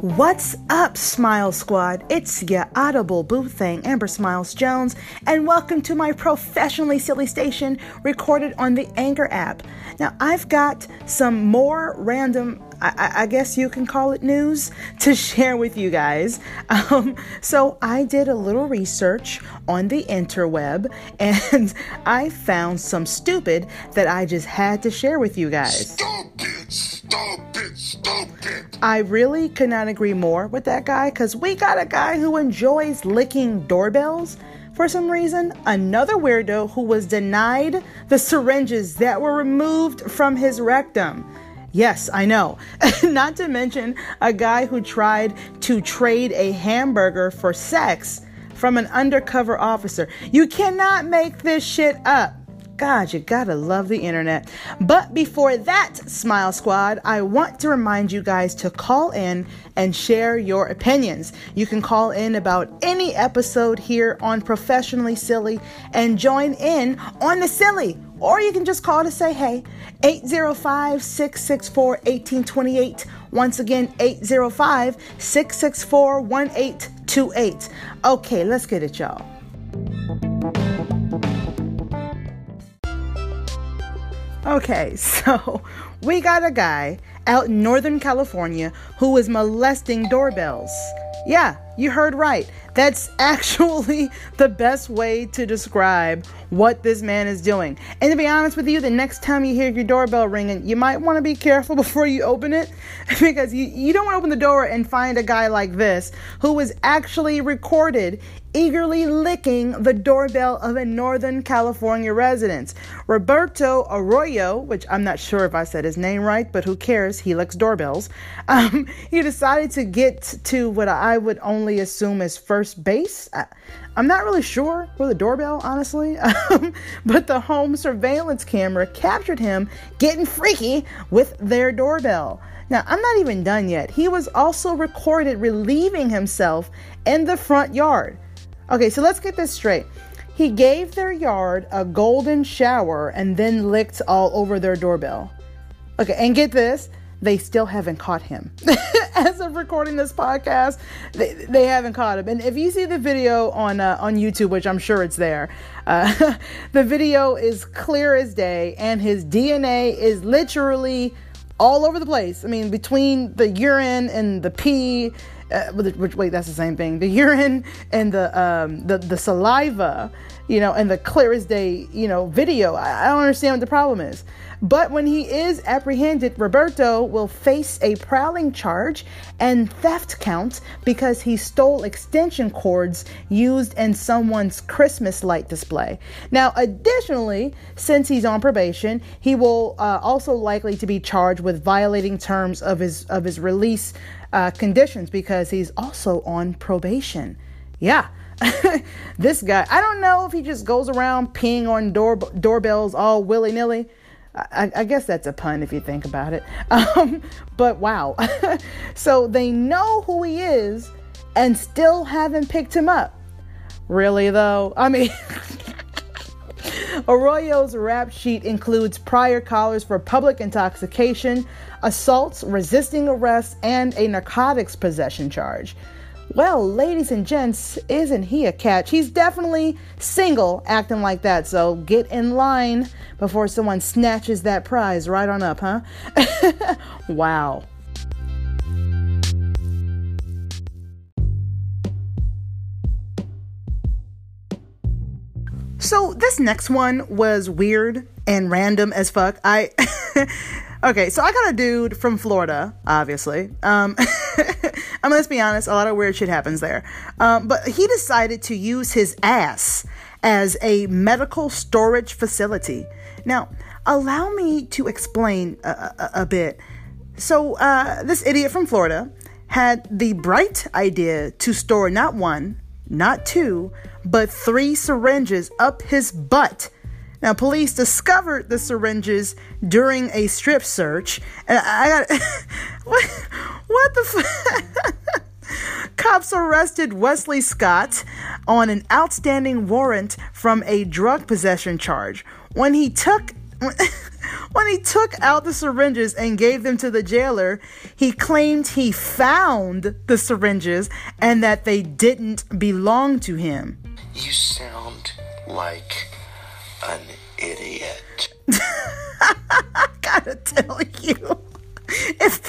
What's up, Smile Squad? It's your audible boo thing, Amber Smiles Jones, and welcome to my professionally silly station recorded on the Anchor app. Now, I've got some more random, I, I guess you can call it news, to share with you guys. Um, so, I did a little research on the interweb and I found some stupid that I just had to share with you guys. Stop it! Stop it! Stop it! I really could not agree more with that guy because we got a guy who enjoys licking doorbells for some reason. Another weirdo who was denied the syringes that were removed from his rectum. Yes, I know. Not to mention a guy who tried to trade a hamburger for sex from an undercover officer. You cannot make this shit up. God, you gotta love the internet. But before that, Smile Squad, I want to remind you guys to call in and share your opinions. You can call in about any episode here on Professionally Silly and join in on the silly. Or you can just call to say hey. 805 664 1828. Once again, 805 664 1828. Okay, let's get it, y'all. Okay, so we got a guy out in Northern California who is molesting doorbells. Yeah, you heard right. That's actually the best way to describe what this man is doing. And to be honest with you, the next time you hear your doorbell ringing, you might want to be careful before you open it because you, you don't want to open the door and find a guy like this who was actually recorded eagerly licking the doorbell of a Northern California residence. Roberto Arroyo, which I'm not sure if I said his name right, but who cares? He licks doorbells. Um, he decided to get to what I would only assume is first base. I, I'm not really sure for the doorbell, honestly, um, but the home surveillance camera captured him getting freaky with their doorbell. Now, I'm not even done yet. He was also recorded relieving himself in the front yard. Okay, so let's get this straight. He gave their yard a golden shower and then licked all over their doorbell. Okay, and get this, they still haven't caught him. As of recording this podcast, they, they haven't caught him. And if you see the video on uh, on YouTube, which I'm sure it's there, uh, the video is clear as day, and his DNA is literally all over the place. I mean, between the urine and the pee uh, which wait, that's the same thing. The urine and the um, the the saliva, you know, and the clearest day, you know, video. I, I don't understand what the problem is. But when he is apprehended, Roberto will face a prowling charge and theft count because he stole extension cords used in someone's Christmas light display. Now, additionally, since he's on probation, he will uh, also likely to be charged with violating terms of his of his release uh, conditions because he's also on probation. Yeah. this guy, I don't know if he just goes around peeing on door doorbells all willy nilly. I, I, guess that's a pun if you think about it. Um, but wow. so they know who he is and still haven't picked him up. Really, though? I mean, Arroyo's rap sheet includes prior collars for public intoxication, assaults, resisting arrest, and a narcotics possession charge. Well, ladies and gents, isn't he a catch? He's definitely single acting like that, so get in line before someone snatches that prize right on up, huh? wow. So this next one was weird and random as fuck. I okay, so I got a dude from Florida, obviously. Um, I mean, let's be honest, a lot of weird shit happens there. Um, but he decided to use his ass as a medical storage facility. Now, allow me to explain a, a, a bit. So, uh, this idiot from Florida had the bright idea to store not one, not two, but three syringes up his butt. Now, police discovered the syringes during a strip search, and I got what? What the? F- Cops arrested Wesley Scott on an outstanding warrant from a drug possession charge when he took when when he took out the syringes and gave them to the jailer, he claimed he found the syringes and that they didn't belong to him. You sound like an idiot. I gotta tell you, if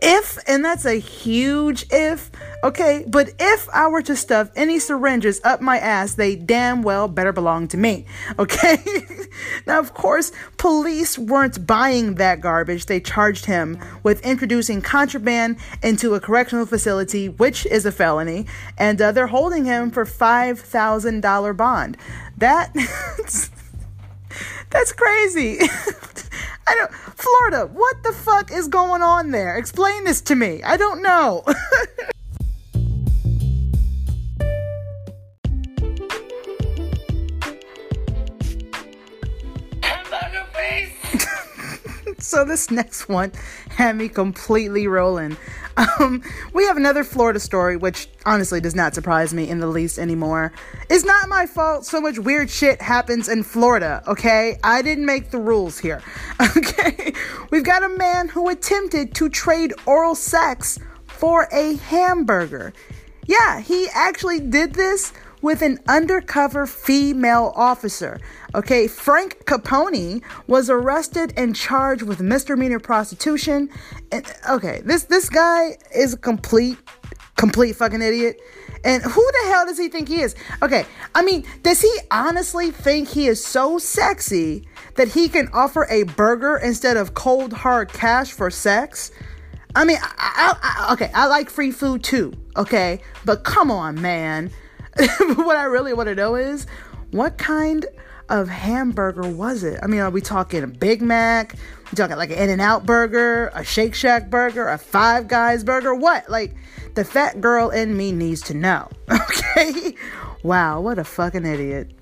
if and that's a huge if, okay, but if I were to stuff any syringes up my ass, they damn well better belong to me, okay? now, of course, police weren't buying that garbage. They charged him with introducing contraband into a correctional facility, which is a felony, and uh, they're holding him for five thousand dollar bond. That. That's crazy. I don't Florida, what the fuck is going on there? Explain this to me. I don't know. So this next one had me completely rolling. Um, we have another Florida story, which honestly does not surprise me in the least anymore. It's not my fault so much weird shit happens in Florida, okay? I didn't make the rules here, okay? We've got a man who attempted to trade oral sex for a hamburger. Yeah, he actually did this with an undercover female officer. Okay, Frank Capone was arrested and charged with misdemeanor prostitution. And okay, this this guy is a complete complete fucking idiot. And who the hell does he think he is? Okay, I mean, does he honestly think he is so sexy that he can offer a burger instead of cold hard cash for sex? I mean, I, I, I, okay, I like free food too, okay? But come on, man. what I really want to know is what kind of hamburger was it? I mean, are we talking a Big Mac? We talking like an In and Out burger, a Shake Shack burger, a Five Guys burger? What? Like, the fat girl in me needs to know. Okay? Wow, what a fucking idiot.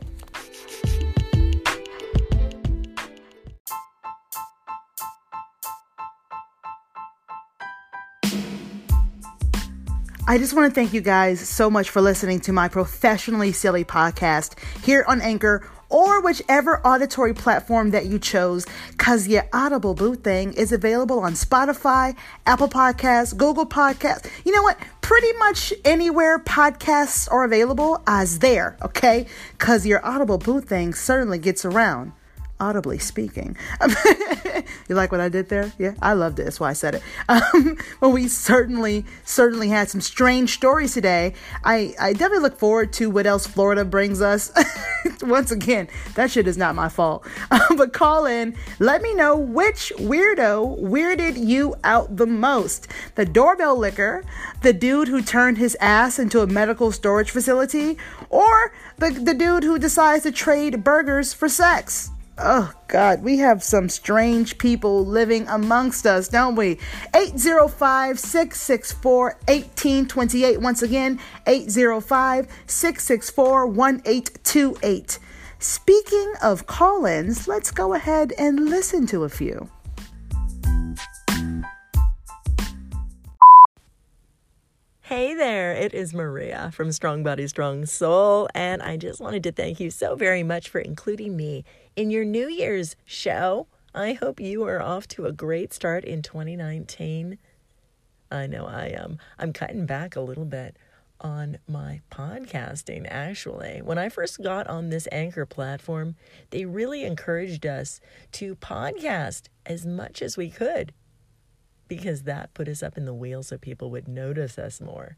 I just want to thank you guys so much for listening to my professionally silly podcast here on Anchor or whichever auditory platform that you chose, because your Audible Boo thing is available on Spotify, Apple Podcasts, Google Podcasts. You know what? Pretty much anywhere podcasts are available, as there, okay? Because your Audible Boo thing certainly gets around audibly speaking. you like what I did there? Yeah, I loved it. That's why I said it. Um, well, we certainly, certainly had some strange stories today. I, I definitely look forward to what else Florida brings us. Once again, that shit is not my fault. Um, but call in, let me know which weirdo weirded you out the most. The doorbell licker, the dude who turned his ass into a medical storage facility, or the, the dude who decides to trade burgers for sex oh God, we have some strange people living amongst us, don't we? 805 664 1828. Once again, 805 664 1828. Speaking of call ins, let's go ahead and listen to a few. Hey there, it is Maria from Strong Body, Strong Soul, and I just wanted to thank you so very much for including me in your New Year's show. I hope you are off to a great start in 2019. I know I am. I'm cutting back a little bit on my podcasting, actually. When I first got on this anchor platform, they really encouraged us to podcast as much as we could because that put us up in the wheel so people would notice us more.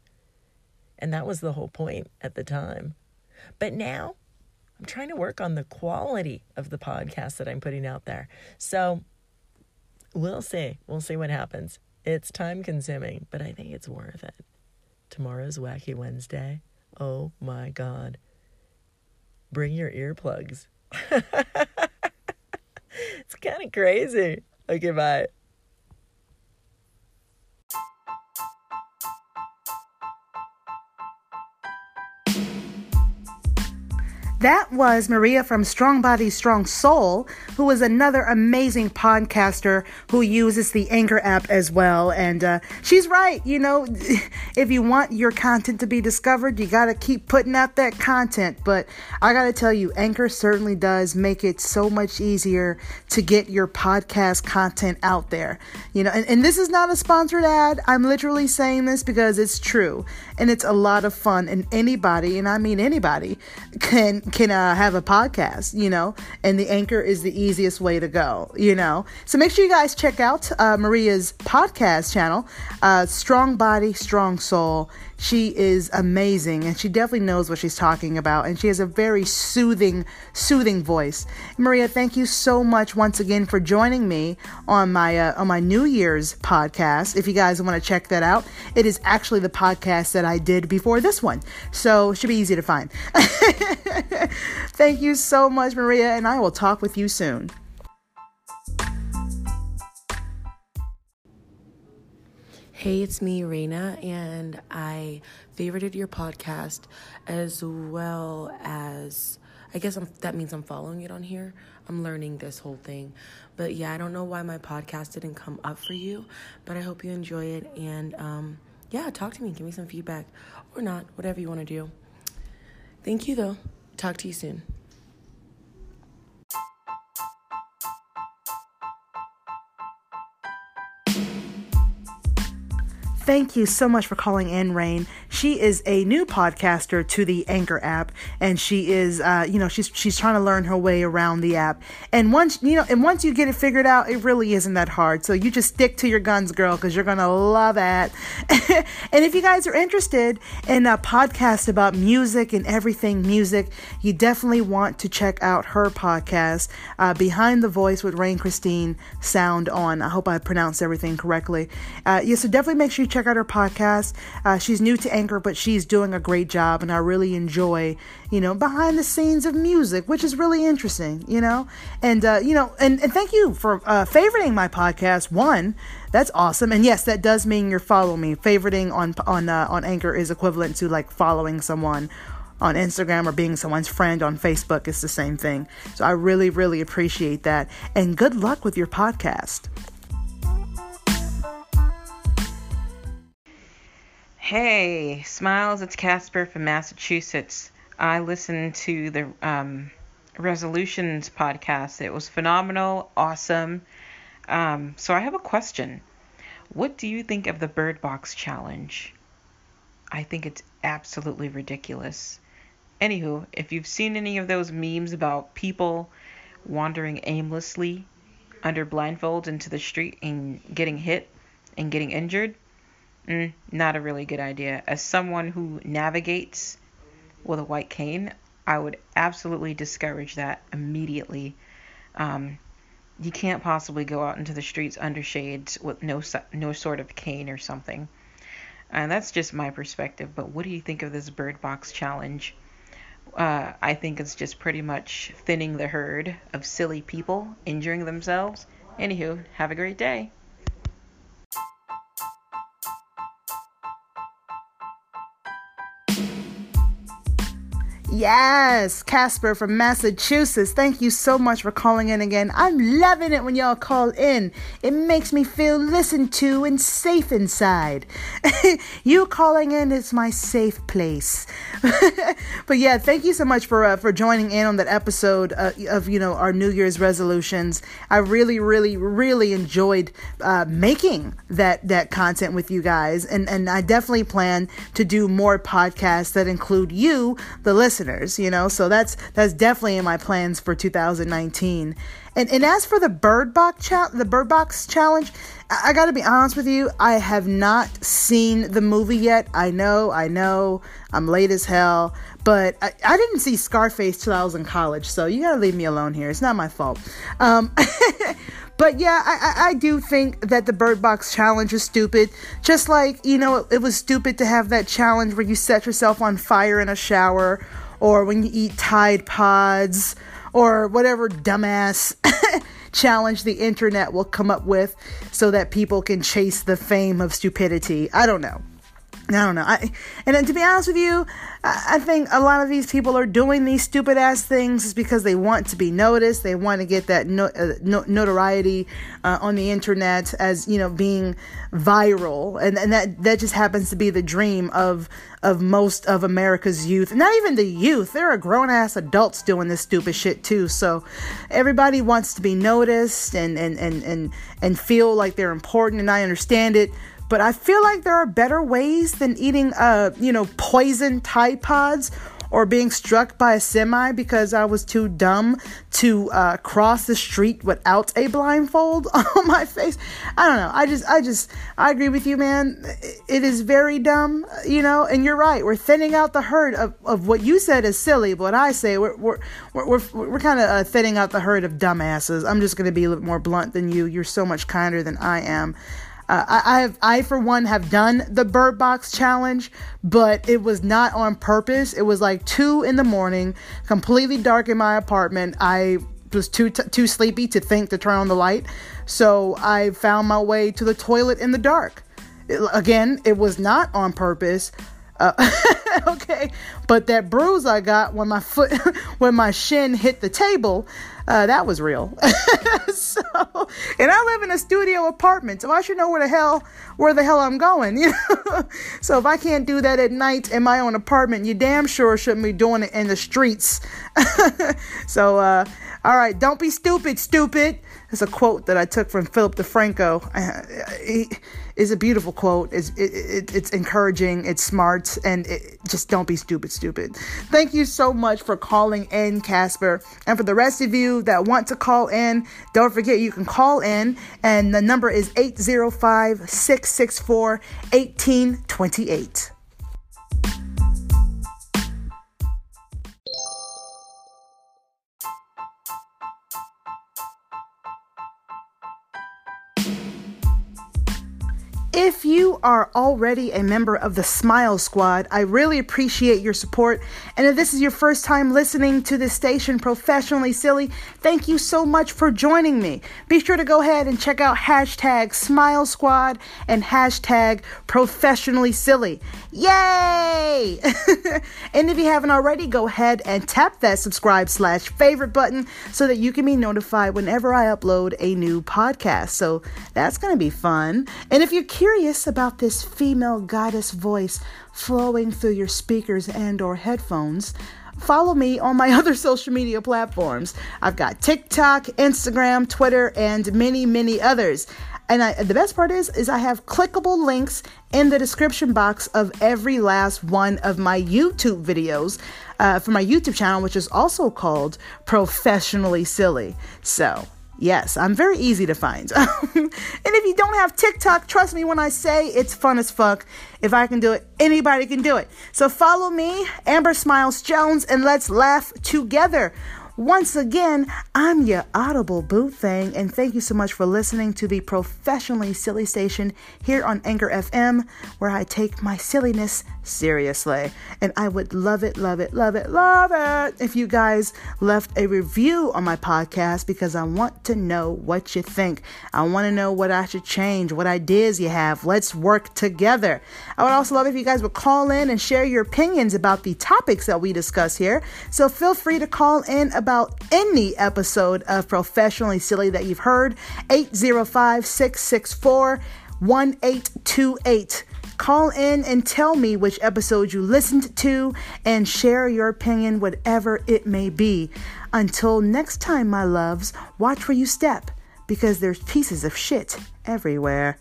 And that was the whole point at the time. But now I'm trying to work on the quality of the podcast that I'm putting out there. So we'll see. We'll see what happens. It's time consuming, but I think it's worth it. Tomorrow's Wacky Wednesday. Oh my God. Bring your earplugs. it's kind of crazy. Okay, bye. That was Maria from Strong Body, Strong Soul, who is another amazing podcaster who uses the Anchor app as well. And uh, she's right. You know, if you want your content to be discovered, you got to keep putting out that content. But I got to tell you, Anchor certainly does make it so much easier to get your podcast content out there. You know, and, and this is not a sponsored ad. I'm literally saying this because it's true and it's a lot of fun. And anybody, and I mean anybody, can can uh, have a podcast, you know, and the anchor is the easiest way to go, you know. So make sure you guys check out uh, Maria's podcast channel, uh, Strong Body, Strong Soul. She is amazing and she definitely knows what she's talking about and she has a very soothing, soothing voice. Maria, thank you so much once again for joining me on my uh, on my New Year's podcast. If you guys want to check that out, it is actually the podcast that I did before this one. So it should be easy to find. thank you so much, Maria, and I will talk with you soon. Hey, it's me, Raina, and I favorited your podcast as well as I guess I'm, that means I'm following it on here. I'm learning this whole thing. But yeah, I don't know why my podcast didn't come up for you, but I hope you enjoy it. And um, yeah, talk to me, give me some feedback or not, whatever you want to do. Thank you, though. Talk to you soon. Thank you so much for calling in, Rain. She is a new podcaster to the Anchor app, and she is, uh, you know, she's she's trying to learn her way around the app. And once you know, and once you get it figured out, it really isn't that hard. So you just stick to your guns, girl, because you're gonna love it. and if you guys are interested in a podcast about music and everything music, you definitely want to check out her podcast, uh, Behind the Voice with Rain Christine. Sound on. I hope I pronounced everything correctly. Uh, yeah, so definitely make sure you check out her podcast. Uh, she's new to Anchor, but she's doing a great job, and I really enjoy, you know, behind the scenes of music, which is really interesting, you know. And uh, you know, and, and thank you for uh, favoriting my podcast. One, that's awesome, and yes, that does mean you're following me. Favoriting on on uh, on Anchor is equivalent to like following someone on Instagram or being someone's friend on Facebook. It's the same thing. So I really, really appreciate that. And good luck with your podcast. Hey, Smiles, it's Casper from Massachusetts. I listened to the um, Resolutions podcast. It was phenomenal, awesome. Um, so I have a question. What do you think of the Bird Box Challenge? I think it's absolutely ridiculous. Anywho, if you've seen any of those memes about people wandering aimlessly under blindfolds into the street and getting hit and getting injured, Mm, not a really good idea. As someone who navigates with a white cane, I would absolutely discourage that immediately. Um, you can't possibly go out into the streets under shades with no no sort of cane or something. And that's just my perspective. But what do you think of this bird box challenge? Uh, I think it's just pretty much thinning the herd of silly people injuring themselves. Anywho, have a great day. Yes, Casper from Massachusetts. Thank you so much for calling in again. I'm loving it when y'all call in. It makes me feel listened to and safe inside. you calling in is my safe place. but yeah, thank you so much for uh, for joining in on that episode uh, of you know our New Year's resolutions. I really, really, really enjoyed uh, making that that content with you guys, and and I definitely plan to do more podcasts that include you, the listener listeners, you know. So that's that's definitely in my plans for 2019. And and as for the Bird Box cha- the Bird Box challenge, I, I got to be honest with you, I have not seen the movie yet. I know, I know, I'm late as hell, but I, I didn't see Scarface till I was in college, so you gotta leave me alone here. It's not my fault. Um, But yeah, I, I, do think that the Bird Box challenge is stupid. Just like, you know, it, it was stupid to have that challenge where you set yourself on fire in a shower or when you eat Tide Pods or whatever dumbass challenge the internet will come up with so that people can chase the fame of stupidity. I don't know. I don't know. I, and to be honest with you, I, I think a lot of these people are doing these stupid ass things because they want to be noticed. They want to get that no, uh, no, notoriety uh, on the internet as you know being viral, and, and that that just happens to be the dream of of most of America's youth. Not even the youth; there are grown ass adults doing this stupid shit too. So everybody wants to be noticed and and and and and feel like they're important, and I understand it but I feel like there are better ways than eating, uh, you know, poison Tide Pods or being struck by a semi because I was too dumb to uh, cross the street without a blindfold on my face. I don't know. I just, I just, I agree with you, man. It is very dumb, you know. And you're right. We're thinning out the herd of, of what you said is silly, but what I say we're we're we're we're, we're kind of uh, thinning out the herd of dumbasses. I'm just gonna be a little more blunt than you. You're so much kinder than I am. Uh, I, I, have, I for one have done the Bird Box challenge, but it was not on purpose. It was like two in the morning, completely dark in my apartment. I was too t- too sleepy to think to turn on the light, so I found my way to the toilet in the dark. It, again, it was not on purpose. Uh, okay, but that bruise I got when my foot, when my shin hit the table, uh, that was real. so, and I live in a studio apartment, so I should know where the hell, where the hell I'm going. You know, so if I can't do that at night in my own apartment, you damn sure shouldn't be doing it in the streets. so, uh, all right, don't be stupid, stupid. It's a quote that I took from Philip DeFranco. It is a beautiful quote. It's, it, it, it's encouraging. It's smart, and it, just don't be stupid, stupid. Thank you so much for calling in, Casper. And for the rest of you that want to call in, don't forget you can call in, and the number is 805 664 1828. Are already a member of the Smile Squad, I really appreciate your support. And if this is your first time listening to this station, Professionally Silly, thank you so much for joining me. Be sure to go ahead and check out hashtag Smile Squad and hashtag Professionally Silly. Yay! and if you haven't already, go ahead and tap that subscribe slash favorite button so that you can be notified whenever I upload a new podcast. So that's going to be fun. And if you're curious this female goddess voice flowing through your speakers and or headphones, follow me on my other social media platforms. I've got TikTok, Instagram, Twitter, and many, many others. And I, the best part is, is I have clickable links in the description box of every last one of my YouTube videos uh, for my YouTube channel, which is also called Professionally Silly. So Yes, I'm very easy to find. and if you don't have TikTok, trust me when I say it's fun as fuck. If I can do it, anybody can do it. So follow me, Amber Smiles Jones, and let's laugh together. Once again, I'm your audible boo thing, and thank you so much for listening to the professionally silly station here on Anchor FM, where I take my silliness seriously. And I would love it, love it, love it, love it if you guys left a review on my podcast because I want to know what you think. I want to know what I should change, what ideas you have. Let's work together. I would also love if you guys would call in and share your opinions about the topics that we discuss here. So feel free to call in about any episode of Professionally Silly that you've heard. 805 664 1828. Call in and tell me which episode you listened to and share your opinion, whatever it may be. Until next time, my loves, watch where you step because there's pieces of shit everywhere.